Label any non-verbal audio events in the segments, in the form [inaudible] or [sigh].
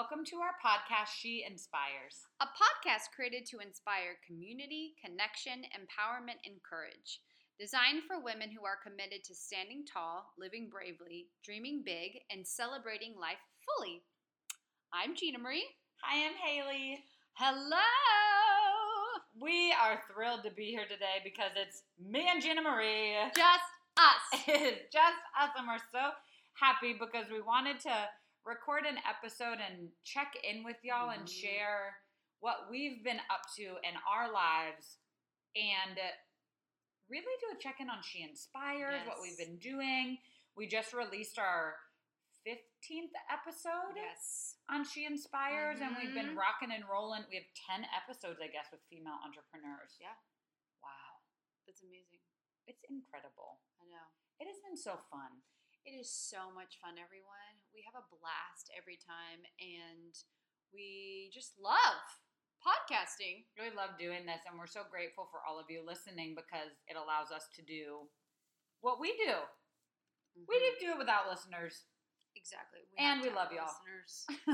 Welcome to our podcast, She Inspires. a podcast created to inspire community, connection, empowerment, and courage. Designed for women who are committed to standing tall, living bravely, dreaming big, and celebrating life fully. I'm Gina Marie. Hi, I'm Haley. Hello! We are thrilled to be here today because it's me and Gina Marie. Just us. It is [laughs] just us, and we're so happy because we wanted to record an episode and check in with y'all and Mhm. share what we've been up to in our lives and really do a check in on She Inspires, what we've been doing. We just released our 15th episode Yes. on She Inspires, and we've been Mhm. rocking and rolling. We have 10 episodes, I guess, with female entrepreneurs. Yeah. Wow. That's amazing. It's incredible. I know. It has been so fun. It is so much fun, everyone. We have a blast every time, and we just love podcasting. really love doing this and we're so grateful for all of you listening because it allows us to do what we do we Mhm. didn't do it without listeners Exactly. And we love y'all. Listeners. [laughs]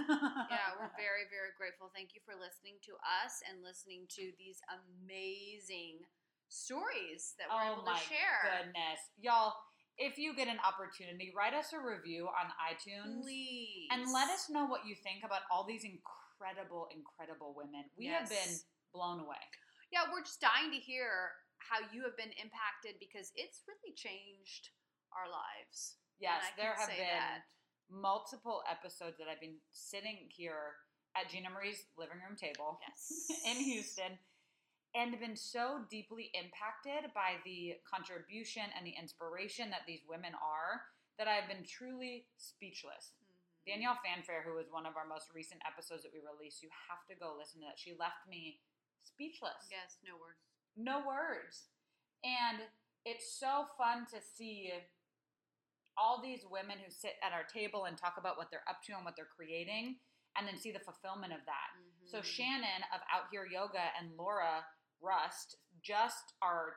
yeah, we're very, very grateful. Thank you for listening to us and listening to these amazing stories that we're oh able to share. goodness y'all if you get an opportunity write us a review on itunes Please. and let us know what you think about all these incredible incredible women we have been blown away Yeah, we're just dying to hear how you have been impacted because it's really changed our lives. yes there have been that. multiple episodes that i've been sitting here at gina marie's living room table Yes. [laughs] in Houston and been so deeply impacted by the contribution and the inspiration that these women are that I've been truly speechless. Mhm. Danielle Fanfare, who was one of our most recent episodes that we released, you have to go listen to that. She left me speechless. Yes, no words. No words. And it's so fun to see all these women who sit at our table and talk about what they're up to and what they're creating, and then see the fulfillment of that. So Mhm. Shannon of Out Here Yoga and Laura Rust just are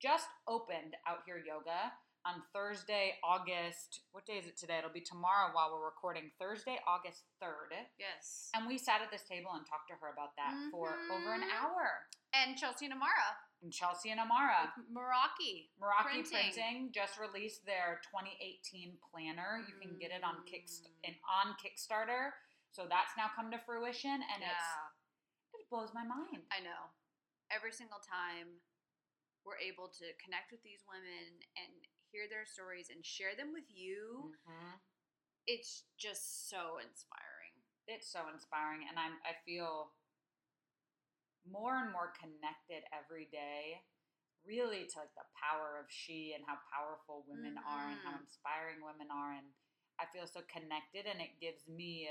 just opened Out Here Yoga on Thursday, August. What day is it today? It'll be tomorrow while we're recording. Thursday, August third. Yes. And we sat at this table and talked to her about that for over an hour. And Chelsea and Amara. And Chelsea and Amara, with Meraki. Meraki Printing. Printing. just released their 2018 planner. You can get it on Kickst- Mm. in, on Kickstarter. So that's now come to fruition, and yeah, it's it blows my mind. I know. Every single time we're able to connect with these women and hear their stories and share them with you, Mhm. it's just so inspiring. it's so inspiring and i'm i feel more and more connected every day really to like the power of she and how powerful women are and how Mhm. inspiring women are and i feel so connected and it gives me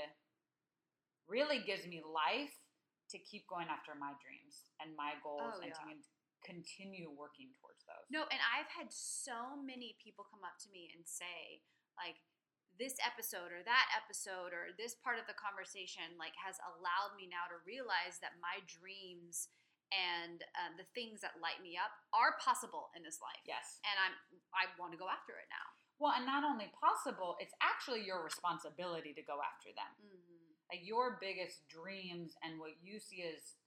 really gives me life to keep going after my dreams and my goals Oh, and yeah. to continue working towards those No, and I've had so many people come up to me and say, like, this episode or that episode or this part of the conversation like has allowed me now to realize that my dreams and uh, the things that light me up are possible in this life. yes And I'm I want to go after it now. well and not only possible it's actually your responsibility to go after them Mm-hmm. Like your biggest dreams and what you see as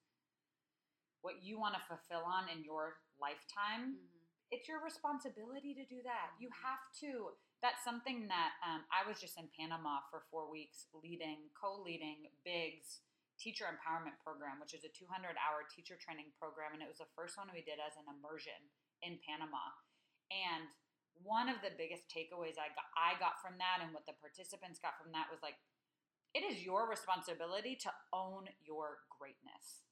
what you want to fulfill on in your lifetime Mm-hmm. it's your responsibility to do that. You have to. That's something that um, i was just in panama for four weeks leading co-leading big's teacher empowerment program which is a 200 hour teacher training program and it was the first one we did as an immersion in panama. And one of the biggest takeaways i got i got from that and what the participants got from that was like it is your responsibility to own your greatness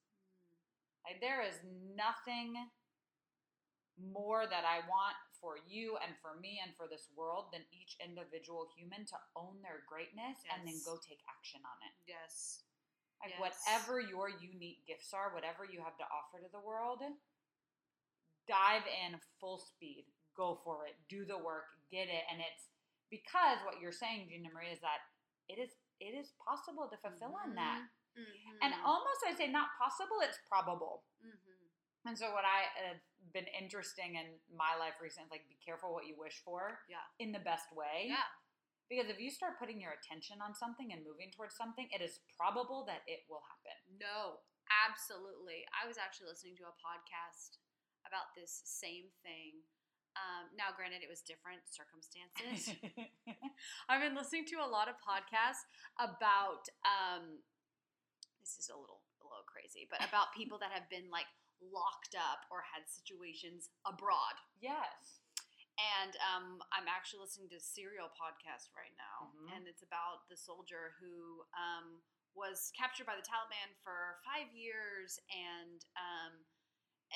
like there is nothing more that I want for you and for me and for this world than each individual human to own their greatness and then go take action on it. Yes. Like Yes. whatever your unique gifts are, whatever you have to offer to the world, dive in full speed. Go for it. Do the work. Get it. And it's because what you're saying, Gina Marie, is that it is it is possible to fulfill on that. Mm-hmm. And almost I say not possible, it's probable. mm-hmm. And so what I have been interesting in my life recently, like be careful what you wish for Yeah. in the best way. Yeah. Because if you start putting your attention on something and moving towards something, it is probable that it will happen. No, absolutely. I was actually listening to a podcast about this same thing. Um, now, granted, it was different [laughs] circumstances. [laughs] [laughs] I've been listening to a lot of podcasts about um, this is a little a little crazy, but [laughs] about people that have been like locked up or had situations abroad. yes. And um, I'm actually listening to a serial podcast right now, Mhm. and it's about the soldier who um, was captured by the Taliban for five years, and um,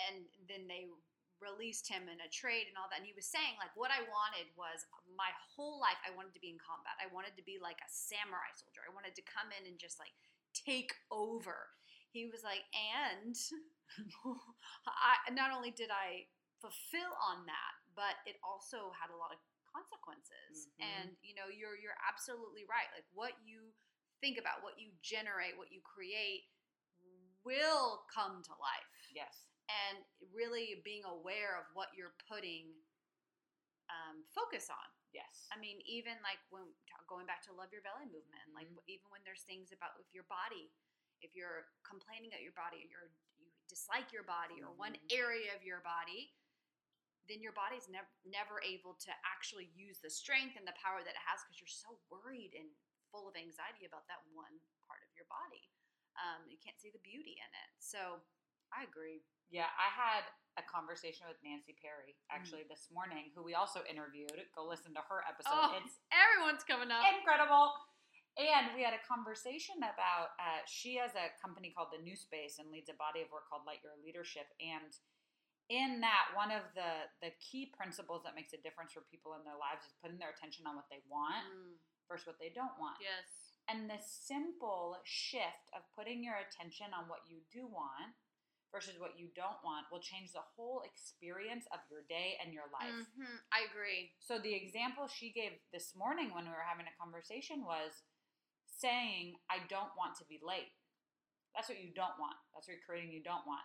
and then they released him in a trade and all that. And he was saying like, what I wanted was my whole life, I wanted to be in combat. I wanted to be like a samurai soldier. I wanted to come in and just like take over. He was like, and [laughs] I not only did I fulfill on that, but it also had a lot of consequences. Mhm. And you know, you're you're absolutely right. Like what you think about, what you generate, what you create will come to life. Yes. And really being aware of what you're putting um, focus on. Yes. I mean, even like when going back to love your belly movement, like Mhm. even when there's things about with your body, if you're complaining at your body, or you're you dislike your body or one Mhm. area of your body, then your body's never never able to actually use the strength and the power that it has because you're so worried and full of anxiety about that one part of your body. Um, you can't see the beauty in it. So I agree. Yeah, I had a conversation with Nancy Perry Mm. actually this morning, who we also interviewed. Go listen to her episode. Oh. It's Everyone's coming up. incredible. And we had a conversation about uh, she has a company called the New Space and leads a body of work called Light Your Leadership. And in that, one of the the key principles that makes a difference for people in their lives is putting their attention on what they want Mm, versus what they don't want. yes. And the simple shift of putting your attention on what you do want versus what you don't want will change the whole experience of your day and your life. Mhm, I agree. So the example she gave this morning when we were having a conversation was saying, I don't want to be late. That's what you don't want. That's what you're creating you don't want.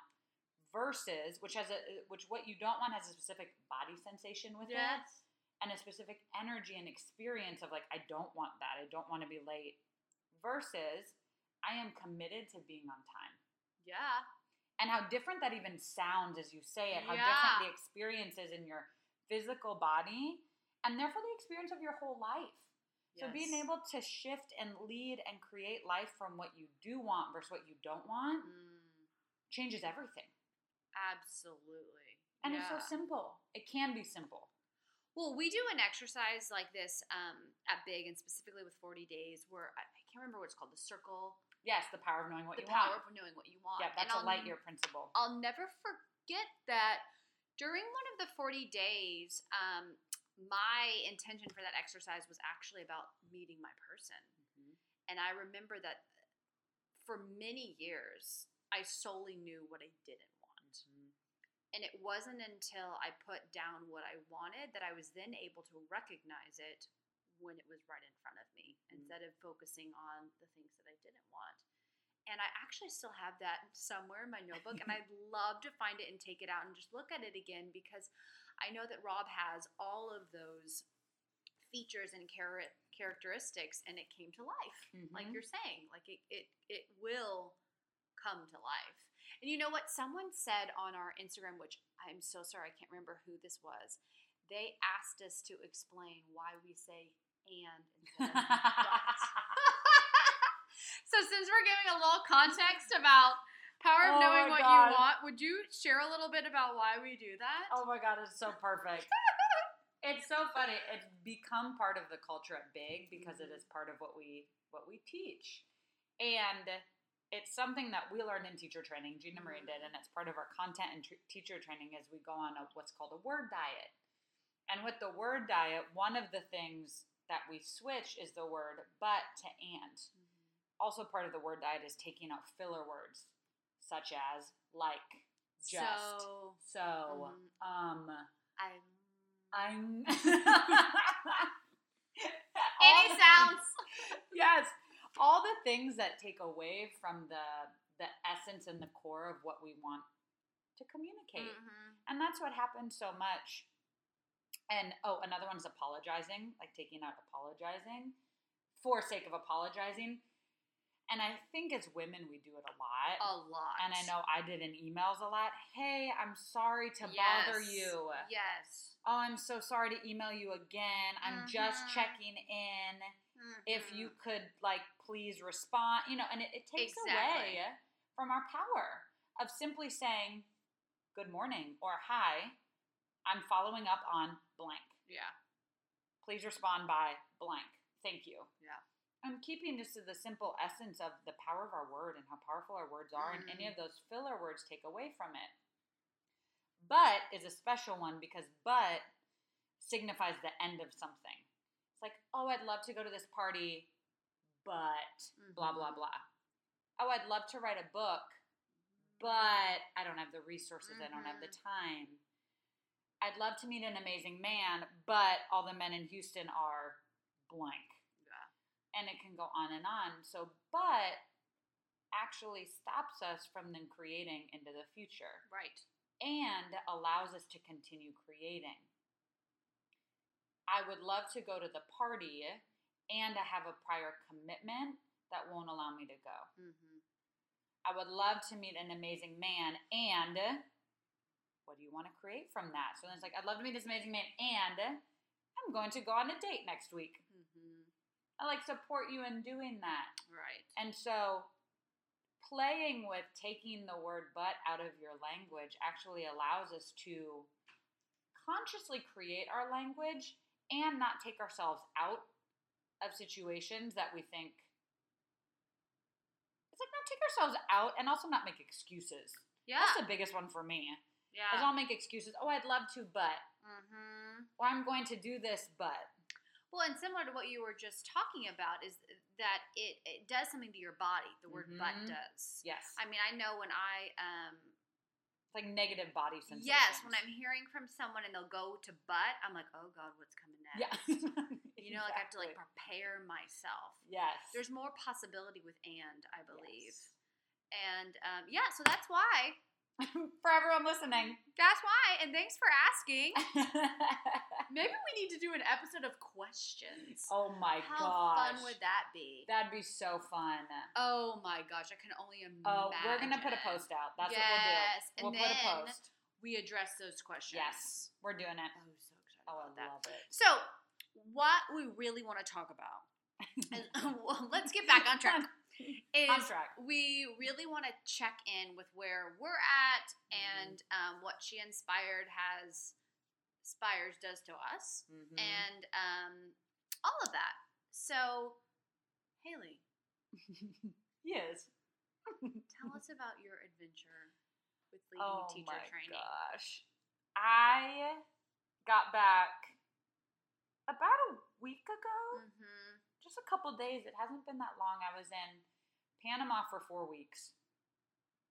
Versus, which has a which what you don't want has a specific body sensation with it and a specific energy and experience of like, I don't want that. I don't want to be late. Versus, I am committed to being on time. Yeah. And how different that even sounds as you say it, how Yeah. different the experience is in your physical body and therefore the experience of your whole life. So being able to shift and lead and create life from what you do want versus what you don't want Mm, changes everything. absolutely. And yeah. it's so simple. It can be simple. Well, we do an exercise like this um, at Big, and specifically with 40 Days, where I, I can't remember what it's called, the circle, Yes, the power of knowing what the you power want. of knowing what you want. Yeah, that's a I'll light year principle. I'll never forget that during one of the 40 days, um, my intention for that exercise was actually about meeting my person. Mhm. And I remember that for many years, I solely knew what I didn't want. And it wasn't until I put down what I wanted that I was then able to recognize it when it was right in front of me Mm. instead of focusing on the things that I didn't want. And I actually still have that somewhere in my notebook, and I'd [laughs] love to find it and take it out and just look at it again because I know that Rob has all of those features and char- characteristics, and it came to life, like Mhm. you're saying. Like it, it, it will come to life. And you know what? Someone said on our Instagram, which I'm so sorry, I can't remember who this was. They asked us to explain why we say and [laughs] instead of so since we're giving a little context about power of Oh knowing what God. you want, would you share a little bit about why we do that? Oh my god, it's so perfect. [laughs] it's so funny. It's become part of the culture at Big because it Mhm. is part of what we what we teach, and it's something that we learned in teacher training. Gina Marie did, and it's part of our content and tr- teacher training as we go on a, what's called a word diet. And with the word diet, one of the things that we switch is the word but to and. Also, part of the word diet is taking out filler words such as like, just, So, so, mhm. um, I'm I'm. [laughs] [laughs] any sounds. things- [laughs] yes, all the things that take away from the the essence and the core of what we want to communicate, Mhm. and that's what happened so much And oh, another one is apologizing, like taking out apologizing for sake of apologizing. And I think as women, we do it a lot. A lot. And I know I did in emails a lot. Hey, I'm sorry to bother you. Yes. Oh, I'm so sorry to email you again. I'm just Mhm. checking in. If Mhm. you could, like, please respond. You know, and it, it takes Exactly. away from our power of simply saying, good morning or hi, I'm following up on blank. Yeah. Please respond by blank. Thank you. Yeah. I'm keeping just to the simple essence of the power of our word and how powerful our words are, and any Mhm. of those filler words take away from it. But is a special one because but signifies the end of something. It's like, oh, I'd love to go to this party, but blah, blah, Mhm. blah. Oh, I'd love to write a book, but I don't have the resources, I don't have the Mhm. time. I'd love to meet an amazing man, but all the men in Houston are blank. Yeah. And it can go on and on. So, but actually stops us from then creating into the future Right. and allows us to continue creating. I would love to go to the party and I have a prior commitment that won't allow me to go. Mm-hmm. I would love to meet an amazing man and what do you want to create from that? So then it's like, I'd love to meet this amazing man and I'm going to go on a date next week. Mm-hmm. I like support you in doing that. Right. And so playing with taking the word but out of your language actually allows us to consciously create our language and not take ourselves out of situations that we think it's like not take ourselves out and also not make excuses. Yeah. That's the biggest one for me. Yeah. I'll make excuses. Oh, I'd love to, but mm-hmm. or I'm going to do this, but Well, and similar to what you were just talking about is that it, it does something to your body. The word "but" Mhm. does. yes, I mean, I know when I um it's like negative body sensations. yes, when I'm hearing from someone and they'll go to "but," I'm like, oh God, what's coming next? yeah, [laughs] You know, like I have to like prepare myself. yes. There's more possibility with "and," I believe. Yes. And um, yeah, so that's why. [laughs] for everyone listening. That's why. And thanks for asking. [laughs] Maybe we need to do an episode of questions. oh my gosh. How gosh. fun would that be? That'd be so fun. Oh my gosh, I can only imagine. Oh, we're gonna put a post out. That's yes, what we'll do. We'll and put a post. we address those questions. Yes, we're doing it. Oh, so excited Oh, I that. love it. So, what we really want to talk about, [laughs] is, well, let's get back on track. [laughs] Is we really want to check in with where we're at Mm-hmm. and um, what she inspired has Spires does to us, Mhm. and um, all of that. So, Haley, [laughs] yes. [laughs] tell us about your adventure with leading Oh teacher my training. gosh. I got back about a week ago. Mm-hmm. Just a couple days. It hasn't been that long. I was in Panama for four weeks.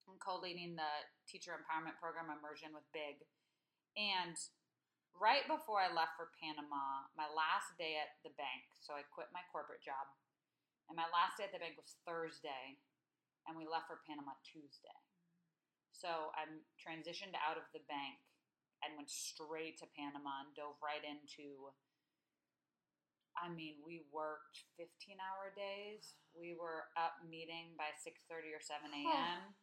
I'm co-leading the teacher empowerment program immersion with Big, and right before I left for Panama, my last day at the bank. So I quit my corporate job, and my last day at the bank was Thursday, and we left for Panama Tuesday. So I transitioned out of the bank and went straight to Panama and dove right into I mean, we worked 15 hour days. We were up meeting by 6.30 or 7 a.m.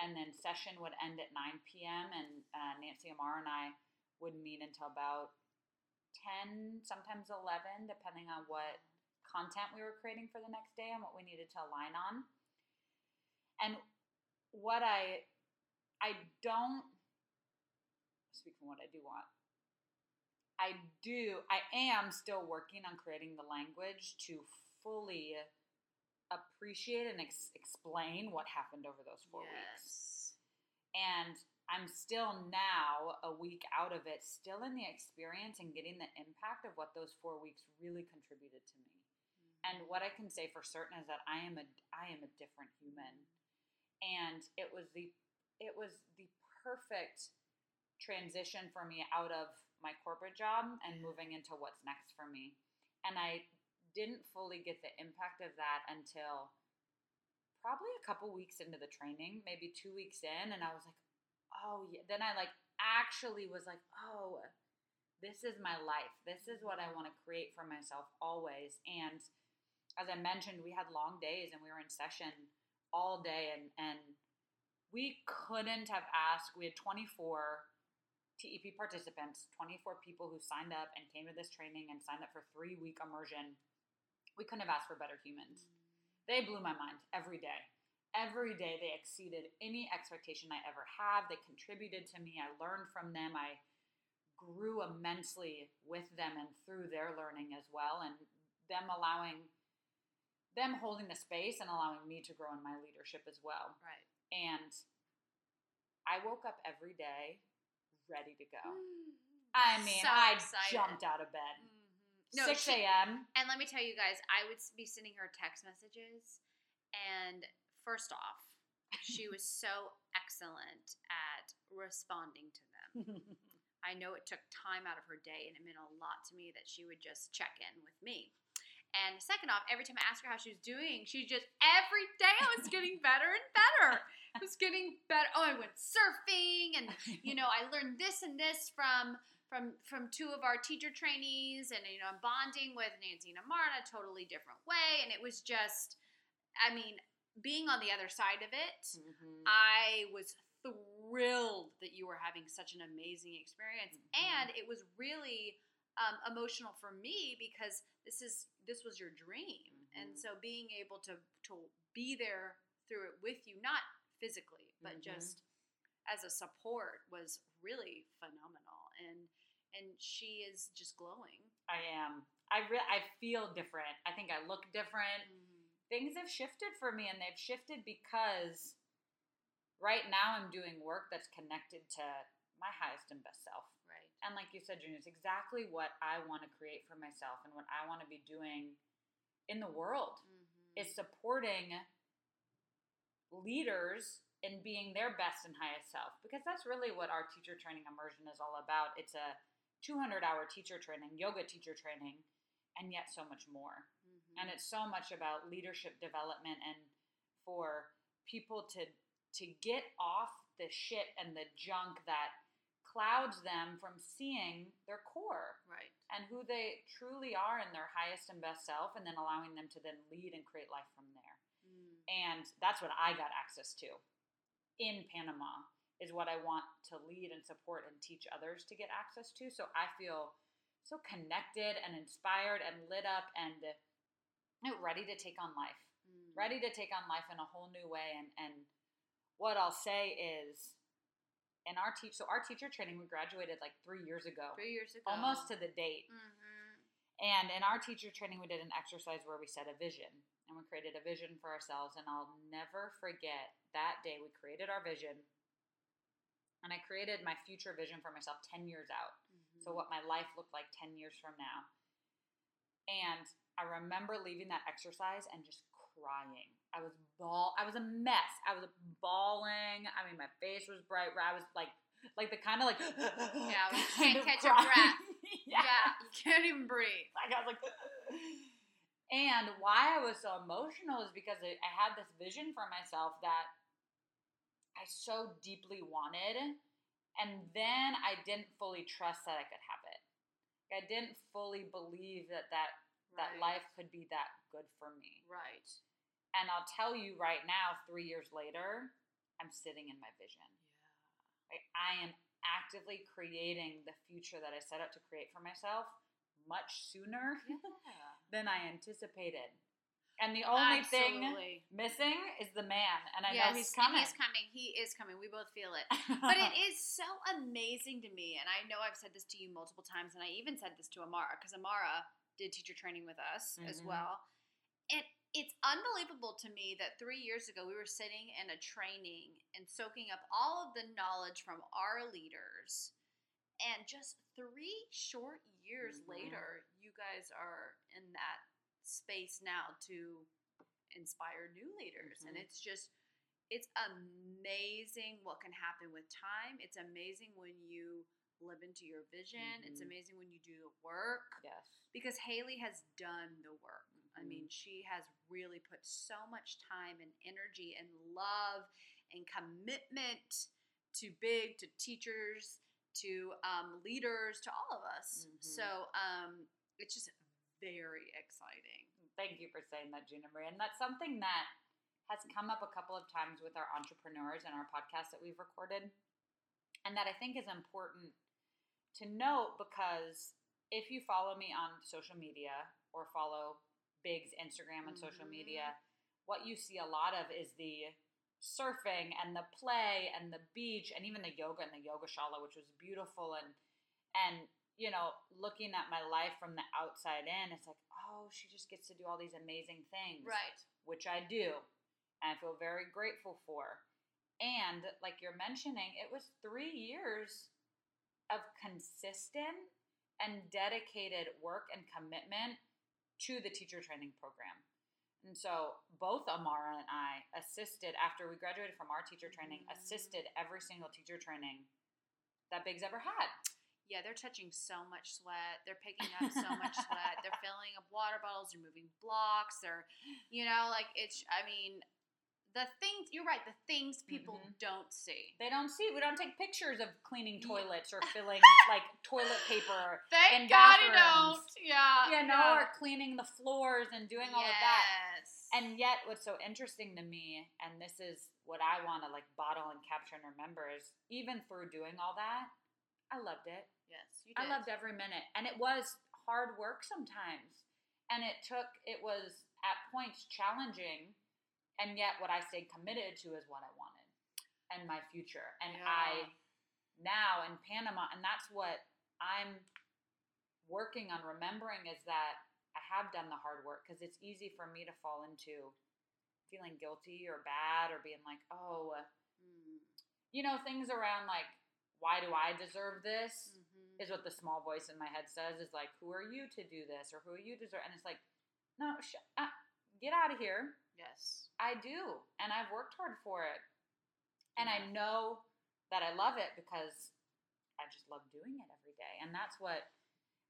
And then session would end at 9 p.m. And uh, Nancy Amar and I would meet until about 10, sometimes 11, depending on what content we were creating for the next day and what we needed to align on. And what I, I don't speak from what I do want. I do, I am still working on creating the language to fully appreciate and ex- explain what happened over those four weeks. yes. And I'm still now, a week out of it, still in the experience and getting the impact of what those four weeks really contributed to me. Mm-hmm. And what I can say for certain is that I am a I am a different human. And it was the it was the perfect transition for me out of my corporate job and moving into what's next for me. And I didn't fully get the impact of that until probably a couple weeks into the training, maybe 2 weeks in and I was like, "Oh, yeah." Then I like actually was like, "Oh, this is my life. This is what I want to create for myself always. And as I mentioned, we had long days and we were in session all day and and we couldn't have asked. We had 24 TEP participants, 24 people who signed up and came to this training and signed up for 3 week immersion. We couldn't have asked for better humans. They blew my mind every day. Every day they exceeded any expectation I ever have. They contributed to me. I learned from them. I grew immensely with them and through their learning as well and them allowing them holding the space and allowing me to grow in my leadership as well. Right. And I woke up every day ready to go. [gasps] I mean, So I excited. jumped out of bed. Mhm. No, 6 a.m. And let me tell you guys, I would be sending her text messages, and first off, she was [laughs] so excellent at responding to them. [laughs] I know it took time out of her day, and it meant a lot to me that she would just check in with me. And second off, every time I asked her how she was doing, she just every day I was getting better and better. I was getting better. Oh, I went surfing, and [laughs] you know, I learned this and this from from from two of our teacher trainees, and you know, I'm bonding with Nancy and Amar in a totally different way, and it was just, I mean, being on the other side of it. Mhm. I was thrilled that you were having such an amazing experience, Mhm. and it was really um, emotional for me because this is this was your dream, and Mhm. so being able to to be there through it with you, not physically, but Mhm. just as a support, was really phenomenal, and and she is just glowing. I am. I re- I feel different. I think I look different. Things have shifted for me, and they've shifted because right now I'm doing work that's connected to my highest and best self. Right. And like you said, June, it's exactly what I want to create for myself and what I want to be doing in the world Mm-hmm. is supporting leaders in being their best and highest self because that's really what our teacher training immersion is all about. It's a 200 hour teacher training, yoga teacher training, and yet so much more. Mm-hmm. And it's so much about leadership development and for people to to get off the shit and the junk that clouds them from seeing their core right. and who they truly are in their highest and best self and then allowing them to then lead and create life from there. And that's what I got access to in Panama is what I want to lead and support and teach others to get access to. So I feel so connected and inspired and lit up and ready to take on life. Mm. Ready to take on life in a whole new way. And and what I'll say is in our teach so our teacher training we graduated like three years ago. Three years ago, Almost to the date. Mm-hmm. And in our teacher training, we did an exercise where we set a vision and we created a vision for ourselves. And I'll never forget that day we created our vision. And I created my future vision for myself 10 years out. Mm-hmm. So, what my life looked like 10 years from now. And I remember leaving that exercise and just crying. I was ball. I was a mess. I was bawling. I mean, my face was bright. red. I was like, like the [laughs] kind of like Yeah, you can't catch your breath. [laughs] yeah. yeah, you can't even breathe. Like I was like, and why I was so emotional is because I had this vision for myself that I so deeply wanted, and then I didn't fully trust that I could have it. I didn't fully believe that that that Right. life could be that good for me. Right. And I'll tell you right now, three years later, I'm sitting in my vision. Like, I am actively creating the future that I set out to create for myself much sooner Yeah. Than I anticipated. And the only thing missing is the man, and I yes, know he's coming. he's coming. He is coming. We both feel it. [laughs] But it is so amazing to me, and I know I've said this to you multiple times, and I even said this to Amara because Amara did teacher training with us as Mhm. well. And it's unbelievable to me that three years ago we were sitting in a training and soaking up all of the knowledge from our leaders. And just three short years Mhm. later, you guys are in that space now to inspire new leaders. And Mhm. it's just, it's amazing what can happen with time. It's amazing when you live into your vision. It's Mhm. amazing when you do the work yes. because Haley has done the work. I Mhm. mean, she has really put so much time and energy and love and commitment to big, to teachers, to um, leaders to all of us. Mhm. So um, it's just very exciting. Thank you for saying that, Gina Marie. And that's something that has come up a couple of times with our entrepreneurs and our podcast that we've recorded, and that I think is important to note because if you follow me on social media or follow Big's Instagram and social Mhm. media, what you see a lot of is the surfing and the play and the beach and even the yoga and the yoga shala, which was beautiful and and you know looking at my life from the outside in, it's like oh she just gets to do all these amazing things, Right. Which I do, and I feel very grateful for. And like you're mentioning, it was three years of consistent and dedicated work and commitment to the teacher training program. And so both Amara and I assisted after we graduated from our teacher training, Mhm. assisted every single teacher training that Big's ever had. Yeah, they're touching so much sweat. They're picking up so much [laughs] sweat. They're filling up water bottles. They're moving blocks. They're, you know, like it's. I mean, the things. You're right. The things people Mhm. don't see. They don't see. We don't take pictures of cleaning toilets or [laughs] filling like toilet paper, Thank in God you bathrooms. don't. Yeah. you know, yeah. or cleaning the floors and doing all of that. And yet, what's so interesting to me, and this is what I want to like bottle and capture and remember, is even through doing all that, I loved it. yes, you I loved every minute, and it was hard work sometimes, and it took. It was at points challenging, and yet what I stayed committed to is what I wanted and my future, and I now in Panama, and that's what I'm working on remembering is that I have done the hard work because it's easy for me to fall into feeling guilty or bad or being like, oh, Mm. you know, things around like, why do I deserve this? Mhm. Is what the small voice in my head says is like, who are you to do this or who are you to deserve? And it's like, no, sh- uh, get out of here. Yes. I do, and I've worked hard for it, and I know that I love it because I just love doing it every day, and that's what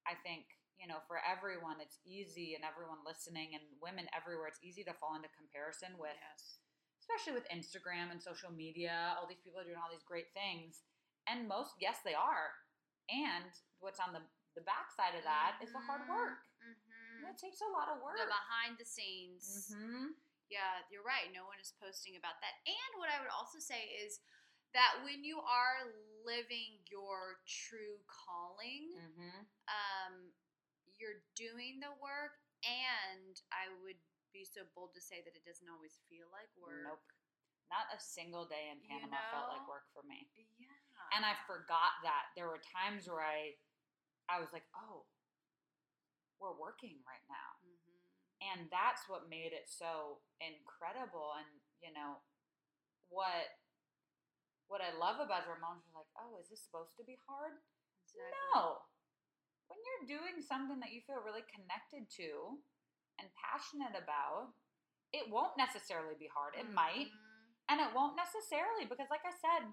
I think. You know, for everyone, it's easy, and everyone listening, and women everywhere, it's easy to fall into comparison with, Yes. especially with Instagram and social media. All these people are doing all these great things, and most, yes, they are. And what's on the the backside of that is the hard work. Mm-hmm. It takes a lot of work. The behind the scenes. hmm Yeah, you're right. No one is posting about that. And what I would also say is that when you are living your true calling, hmm um, you're doing the work, and I would be so bold to say that it doesn't always feel like work. Nope. Not a single day in You Panama felt like work for me. Yeah. And I forgot that. There were times where I I was like, "Oh, we're working right now." Mhm. And that's what made it so incredible and, you know, what what I love about Ramon was like, "Oh, is this supposed to be hard?" Exactly. No. When you're doing something that you feel really connected to and passionate about, it won't necessarily be hard. It might, Mhm. and it won't necessarily because, like I said,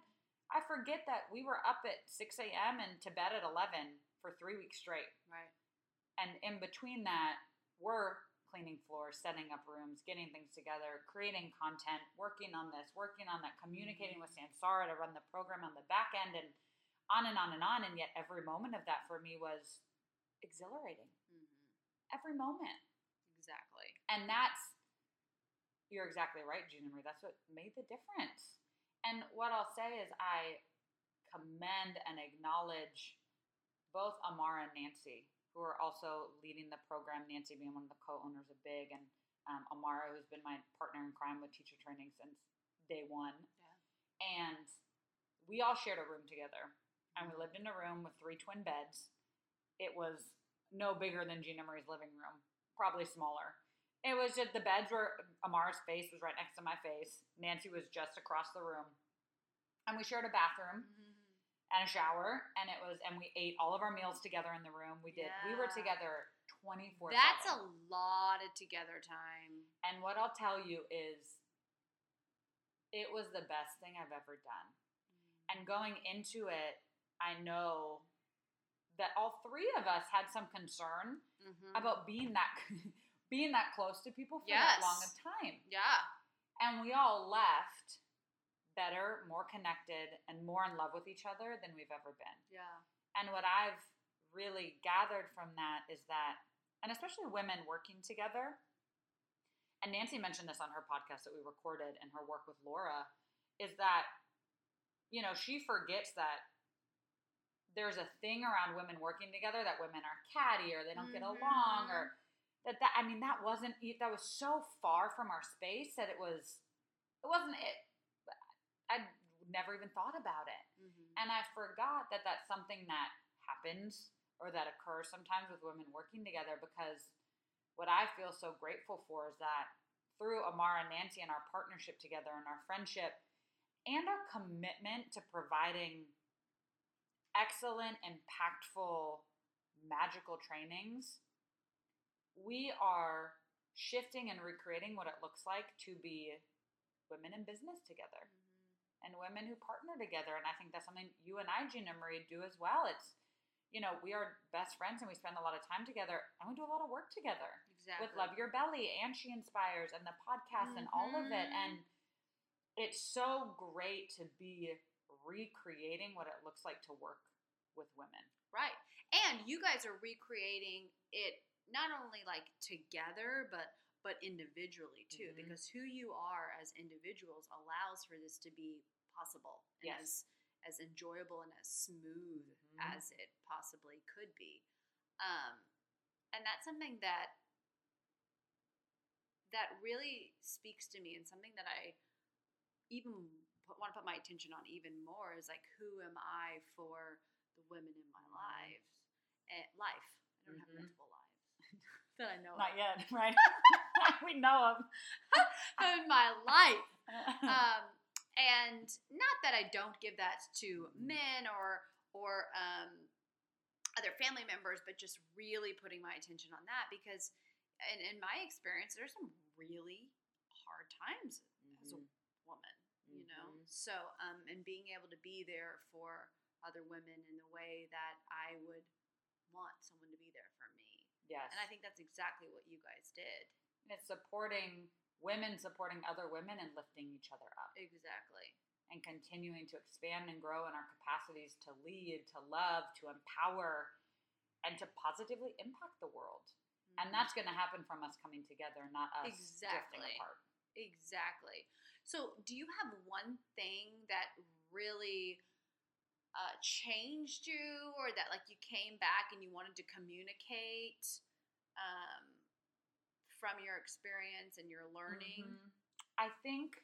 I forget that we were up at 6 a.m. and to bed at 11 for three weeks straight. Right. And in between that, we're cleaning floors, setting up rooms, getting things together, creating content, working on this, working on that, communicating with Sansara to run the program on the back end, and on and on and on. And yet, every moment of that for me was exhilarating. Mhm. Every moment. Exactly. And that's, you're exactly right, Gina Marie. That's what made the difference. And what I'll say is, I commend and acknowledge both Amara and Nancy, who are also leading the program. Nancy being one of the co owners of Big, and um, Amara, who's been my partner in crime with teacher training since day one. Yeah. And we all shared a room together. And we lived in a room with three twin beds. It was no bigger than Gina Marie's living room, probably smaller. It was just the beds were Amara's face was right next to my face. Nancy was just across the room. And we shared a bathroom Mhm. and a shower and it was and we ate all of our meals together in the room. We did we were together 24 That's a lot of together time. And what I'll tell you is it was the best thing I've ever done. And going into it, I know that all three of us had some concern Mhm. about being that [laughs] being that close to people for that long of time. Yeah. And we all left better, more connected, and more in love with each other than we've ever been. Yeah. And what I've really gathered from that is that, and especially women working together, and Nancy mentioned this on her podcast that we recorded and her work with Laura, is that, you know, she forgets that there's a thing around women working together that women are catty or they don't get along or that that I mean that wasn't that was so far from our space that it was it wasn't it I never even thought about it Mm-hmm. and I forgot that that's something that happens or that occurs sometimes with women working together because what I feel so grateful for is that through Amara and Nancy and our partnership together and our friendship and our commitment to providing excellent, impactful, magical trainings, we are shifting and recreating what it looks like to be women in business together Mm-hmm. and women who partner together. And I think that's something you and I, Gina Marie, do as well. It's, you know, we are best friends and we spend a lot of time together and we do a lot of work together Exactly. with Love Your Belly and She Inspires and the podcast and all of it. Mhm. And it's so great to be recreating what it looks like to work with women. Right. And you guys are recreating it not only like together, but but individually too, Mhm. because who you are as individuals allows for this to be possible and Yes. as as enjoyable and as smooth Mhm. as it possibly could be. Um, and that's something that that really speaks to me and something that I even put, want to put my attention on even more is like who am I for the women in my Mhm. lives and life. I don't have Mhm. multiple lives [laughs] that I know Not of. yet, [laughs] right? [laughs] we know them. in my life. um, and not that I don't give that to men or or um, other family members, but just really putting my attention on that because, in, in my experience, there's some really hard times as a Mhm. woman. So, um, and being able to be there for other women in the way that I would want someone to be there for me, Yes. and I think that's exactly what you guys did. And it's supporting women supporting other women and lifting each other up Exactly. and continuing to expand and grow in our capacities to lead, to love, to empower, and to positively impact the world. And Mhm. that's going to happen from us coming together, not us Exactly. drifting apart. Exactly. So, do you have one thing that really uh, changed you, or that like you came back and you wanted to communicate um, from your experience and your learning? Mhm. I think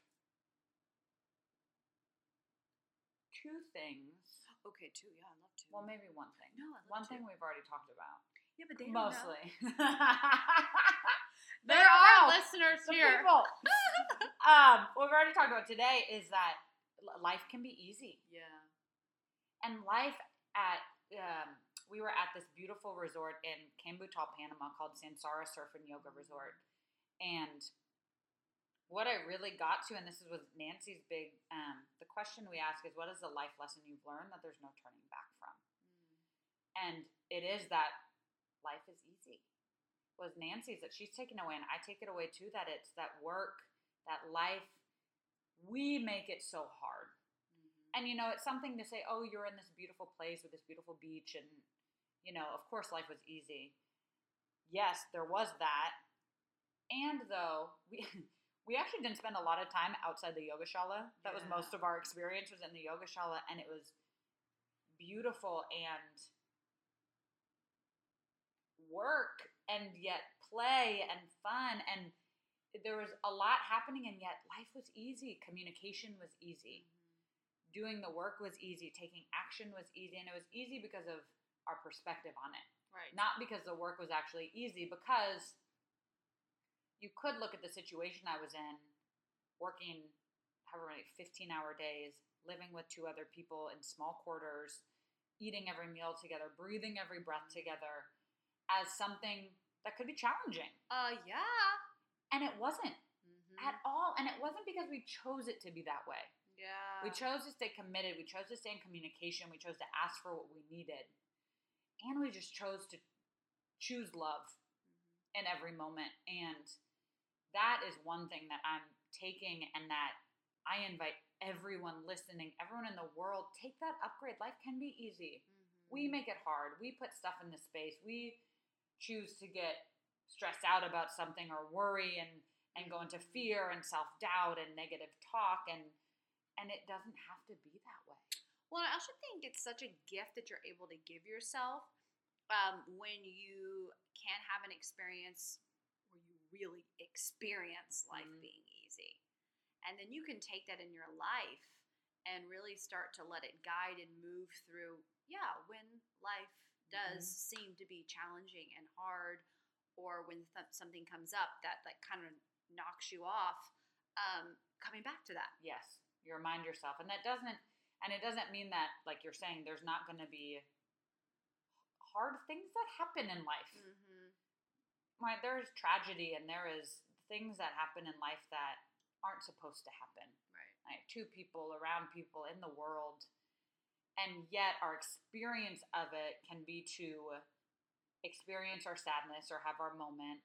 two things. Okay, two. Yeah, I love to. Well, maybe one thing. no, One to. thing we've already talked about. Yeah, but they. Mostly. There [laughs] They are know. listeners the here. people. [laughs] um, what we've already talked about today is that life can be easy, Yeah. and life at um, we were at this beautiful resort in Cambutal, Panama, called Sansara Surf and Yoga Resort, and what I really got to, and this is with Nancy's big, um, the question we ask is, what is the life lesson you've learned that there's no turning back from? And it is that life is easy. Was Nancy's that she's taken away, and I take it away too. That it's that work, that life, we make it so hard. Mhm. And you know, it's something to say, oh, you're in this beautiful place with this beautiful beach, and you know, of course, life was easy. Yes, there was that. And though we [laughs] we actually didn't spend a lot of time outside the yogashala. That was most of our experience was in the yogashala, and it was beautiful and work and yet play and fun and there was a lot happening and yet life was easy. Communication was easy. Doing the work was easy. Taking action was easy. And it was easy because of our perspective on it. Right. not because the work was actually easy because you could look at the situation i was in working however many 15 hour days living with two other people in small quarters eating every meal together breathing every breath together as something that could be challenging. Uh, yeah. And it wasn't Mhm. at all and it wasn't because we chose it to be that way yeah. we chose to stay committed. We chose to stay in communication. We chose to ask for what we needed. And we just chose to choose love Mhm. in every moment. And that is one thing that I'm taking and that I invite everyone listening, everyone in the world, take that upgrade. Life can be easy. We Mhm. make it hard. We put stuff in the space. We choose to get stressed out about something or worry and and go into fear and self-doubt and negative talk and and it doesn't have to be that way. Well, I also think it's such a gift that you're able to give yourself um, when you can have an experience where you really experience life Mhm. being easy. And then you can take that in your life and really start to let it guide and move through, yeah, when life does seem to be challenging and hard, or when th- something comes up that, that kind of knocks you off, um, coming back to that. Yes, you remind yourself, and that doesn't, and it doesn't mean that, like you're saying, there's not going to be hard things that happen in life. Mm-hmm. Right? There is tragedy, and there is things that happen in life that aren't supposed to happen. Right. Right? To people, around people, in the world, and yet our experience of it can be to experience our sadness or have our moment,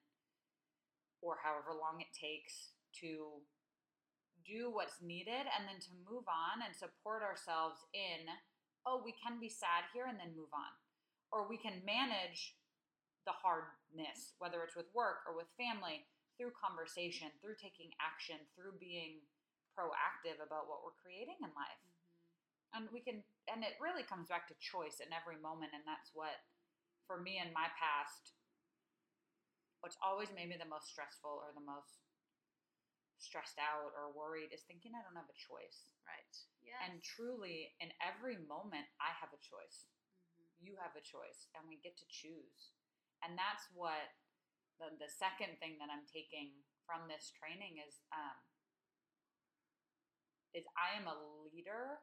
or however long it takes to do what's needed and then to move on and support ourselves in oh we can be sad here and then move on or we can manage the hardness whether it's with work or with family through conversation through taking action through being proactive about what we're creating in life Mm-hmm. and we can and it really comes back to choice in every moment and that's what for me in my past what's always made me the most stressful or the most stressed out or worried is thinking i don't have a choice Right. Yes. and truly in every moment i have a choice Mhm. you have a choice and we get to choose and that's what the, the second thing that i'm taking from this training is um, is i am a leader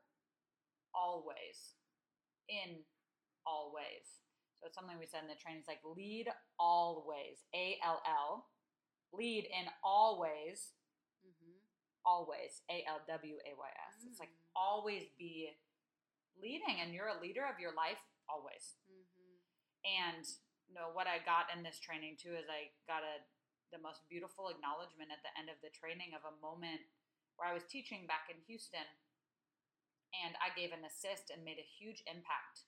always in all ways so it's something we said in the training it's like lead always a-l-l lead in all ways Mhm. always a-l-w-a-y-s it's like Mm. always be leading and you're a leader of your life always Mhm. and you know what I got in this training too is I got a the most beautiful acknowledgement at the end of the training of a moment where I was teaching back in Houston and I gave an assist and made a huge impact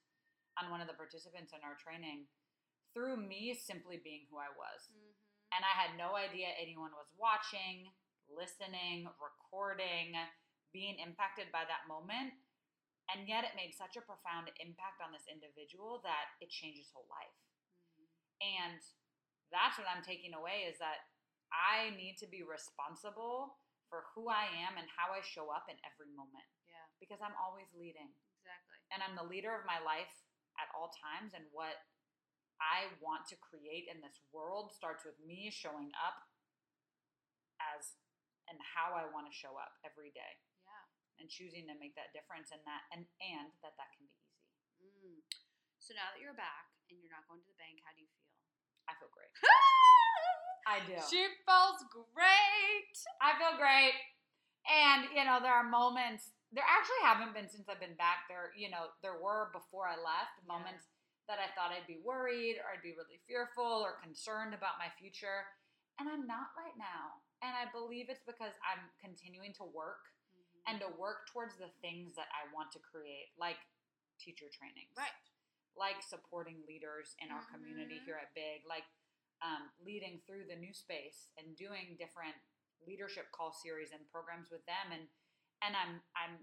on one of the participants in our training through me simply being who I was. Mhm. And I had no idea anyone was watching, listening, recording, being impacted by that moment. And yet it made such a profound impact on this individual that it changed his whole life. Mhm. And that's what I'm taking away is that I need to be responsible for who I am and how I show up in every moment Yeah. because I'm always leading. Exactly. And I'm the leader of my life at all times. And what I want to create in this world starts with me showing up as and how I want to show up every day Yeah. and choosing to make that difference and that and and that that can be easy. Mm. So now that you're back and you're not going to the bank, how do you feel? I feel great. [laughs] I do. she feels great. I feel great. And you know, there are moments. There actually haven't been since I've been back. There, you know, there were before I left Yeah. moments that I thought I'd be worried or I'd be really fearful or concerned about my future, and I'm not right now. And I believe it's because I'm continuing to work Mm-hmm. and to work towards the things that I want to create, like teacher trainings, right. like supporting leaders in our community Mhm. here at Big, like um, leading through the new space and doing different leadership call series and programs with them, and and I'm I'm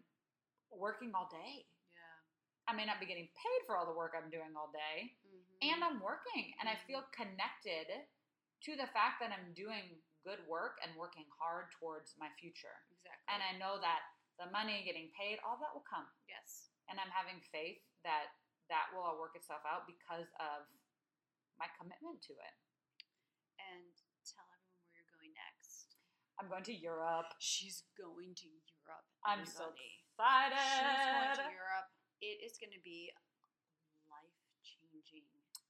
working all day. Yeah. I may not be getting paid for all the work I'm doing all day, Mm-hmm. and I'm working, and I feel connected to the fact that I'm doing good work and working hard towards my future. exactly. And I know that the money, getting paid, all that will come yes. and I'm having faith that that will all work itself out because of my commitment to it. And tell everyone where you're going next. I'm going to Europe. She's going to Europe. I'm so everybody. excited. She's going to Europe. It is going to be life changing.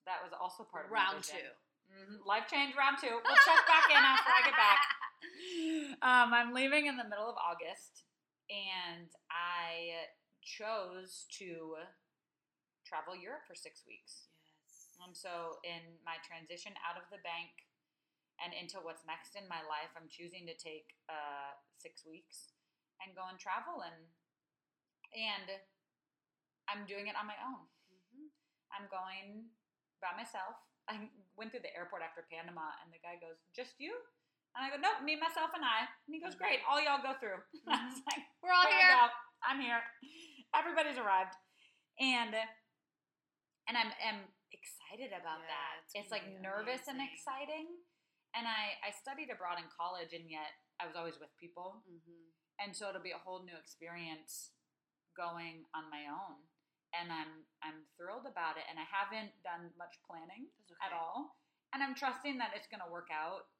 That was also part of Round my two. vision. Mhm. Life change round two. We'll check back in after I get back. [laughs] Um, I'm leaving in the middle of August, and I chose to travel Europe for six weeks. Yes. Um, so in my transition out of the bank and into what's next in my life, I'm choosing to take uh, six weeks and go and travel and and I'm doing it on my own. Mhm. I'm going by myself. I went through the airport after Panama, and the guy goes, "Just you?" And I go, "Nope, me, myself, and I." And he goes, "Great, all y'all go through." [laughs] I was like, We're all here. I'm here. Everybody's arrived, and and I'm am excited about Yeah, that. it's It's, like be nervous and exciting. And I I studied abroad in college, and yet I was always with people, Mhm. And so it'll be a whole new experience going on my own. And I'm I'm thrilled about it, and I haven't done much planning That's at all. And I'm trusting that it's gonna work out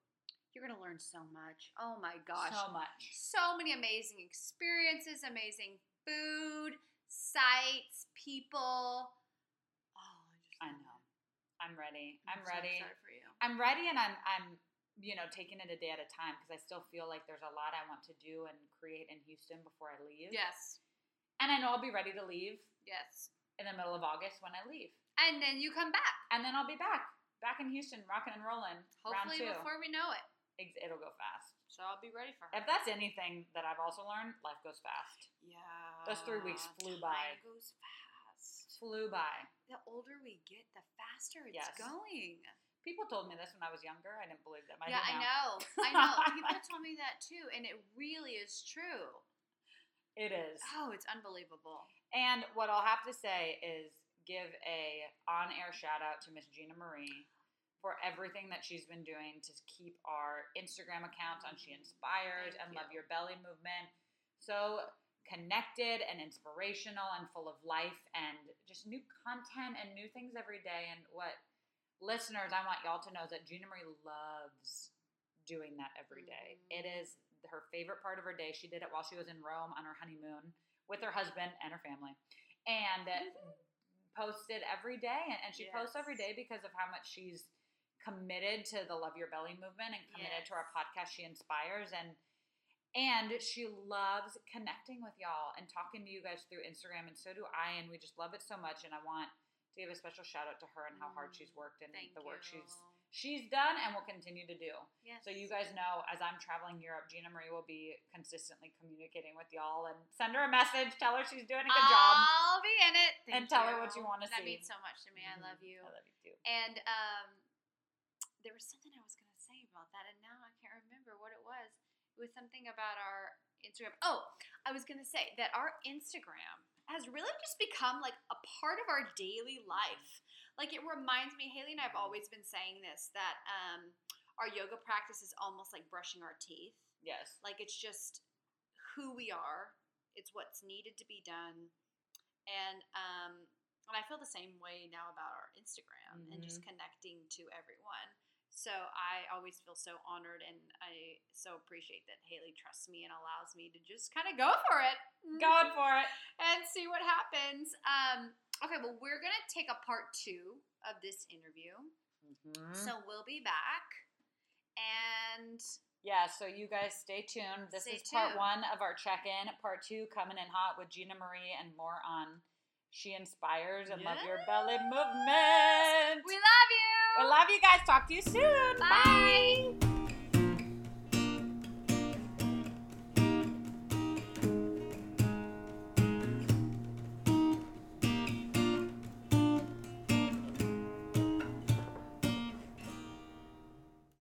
You're gonna learn so much. Oh my gosh. so much. so many amazing experiences, amazing food, sights, people. Oh, i just i know I'm ready. I'm, so ready. excited for you. I'm ready, and I'm I'm you know taking it a day at a time because I still feel like there's a lot I want to do and create in Houston before I leave. Yes, And I know I'll be ready to leave yes. in the middle of August when I leave, And then you come back. and then I'll be back back in Houston, rocking and rolling. Hopefully before we know it. It'll go fast. So I'll be ready for her. If that's anything that I've also learned, life goes fast. yeah. Those three weeks flew time by. goes fast. Flew by. The older we get, the faster it's Yes. going. People told me this when I was younger. I didn't believe them. I yeah, I now. know. I know. People [laughs] told me that too, and it really is true. It is. Oh, it's unbelievable. And what I'll have to say is give a on-air shout out to Miss Gina Marie for everything that she's been doing to keep our Instagram accounts on She Inspires Thank and Love. Your Belly movement so connected and inspirational and full of life and just new content and new things every day. And what listeners, I want y'all to know that Gina Marie loves doing that every day. Mhm. It is her favorite part of her day. She did it while she was in Rome on her honeymoon with her husband and her family. And posted every day. And, and she posts every day because of how much she's committed to the Love Your Belly movement and committed to our podcast She Inspires and and she loves connecting with y'all and talking to you guys through Instagram and so do I and we just love it so much and I want to give a special shout out to her and how hard she's worked and Thank the you. work she's she's done and will continue to do. Yes. So you guys know, as I'm traveling Europe, Gina Marie will be consistently communicating with y'all and send her a message, tell her she's doing a good job. I'll be in it. And Thank tell her what you wanna see. That means so much to me. I love you. I love you too. And um, there was something I was going to say about that, and now I can't remember what it was. It was something about our Instagram. Oh, I was going to say that our Instagram has really just become like a part of our daily life. Like it reminds me, Haley and I have always been saying this that um, our yoga practice is almost like brushing our teeth. Yes. Like it's just who we are. It's what's needed to be done. And um and I feel the same way now about our Instagram and just connecting to everyone. So I always feel so honored and I so appreciate that Haley trusts me and allows me to just kind of go for it. Go for it. and see what happens. Um okay, well we're going to take a part 2 of this interview. Mm-hmm. So we'll be back and Yeah, so you guys stay tuned. This Stay is part tuned. one of our check in. Part two coming in hot with Gina Marie and more on She Inspires and Love Your Belly movement. we love you. We love you guys. Talk to you soon. Bye.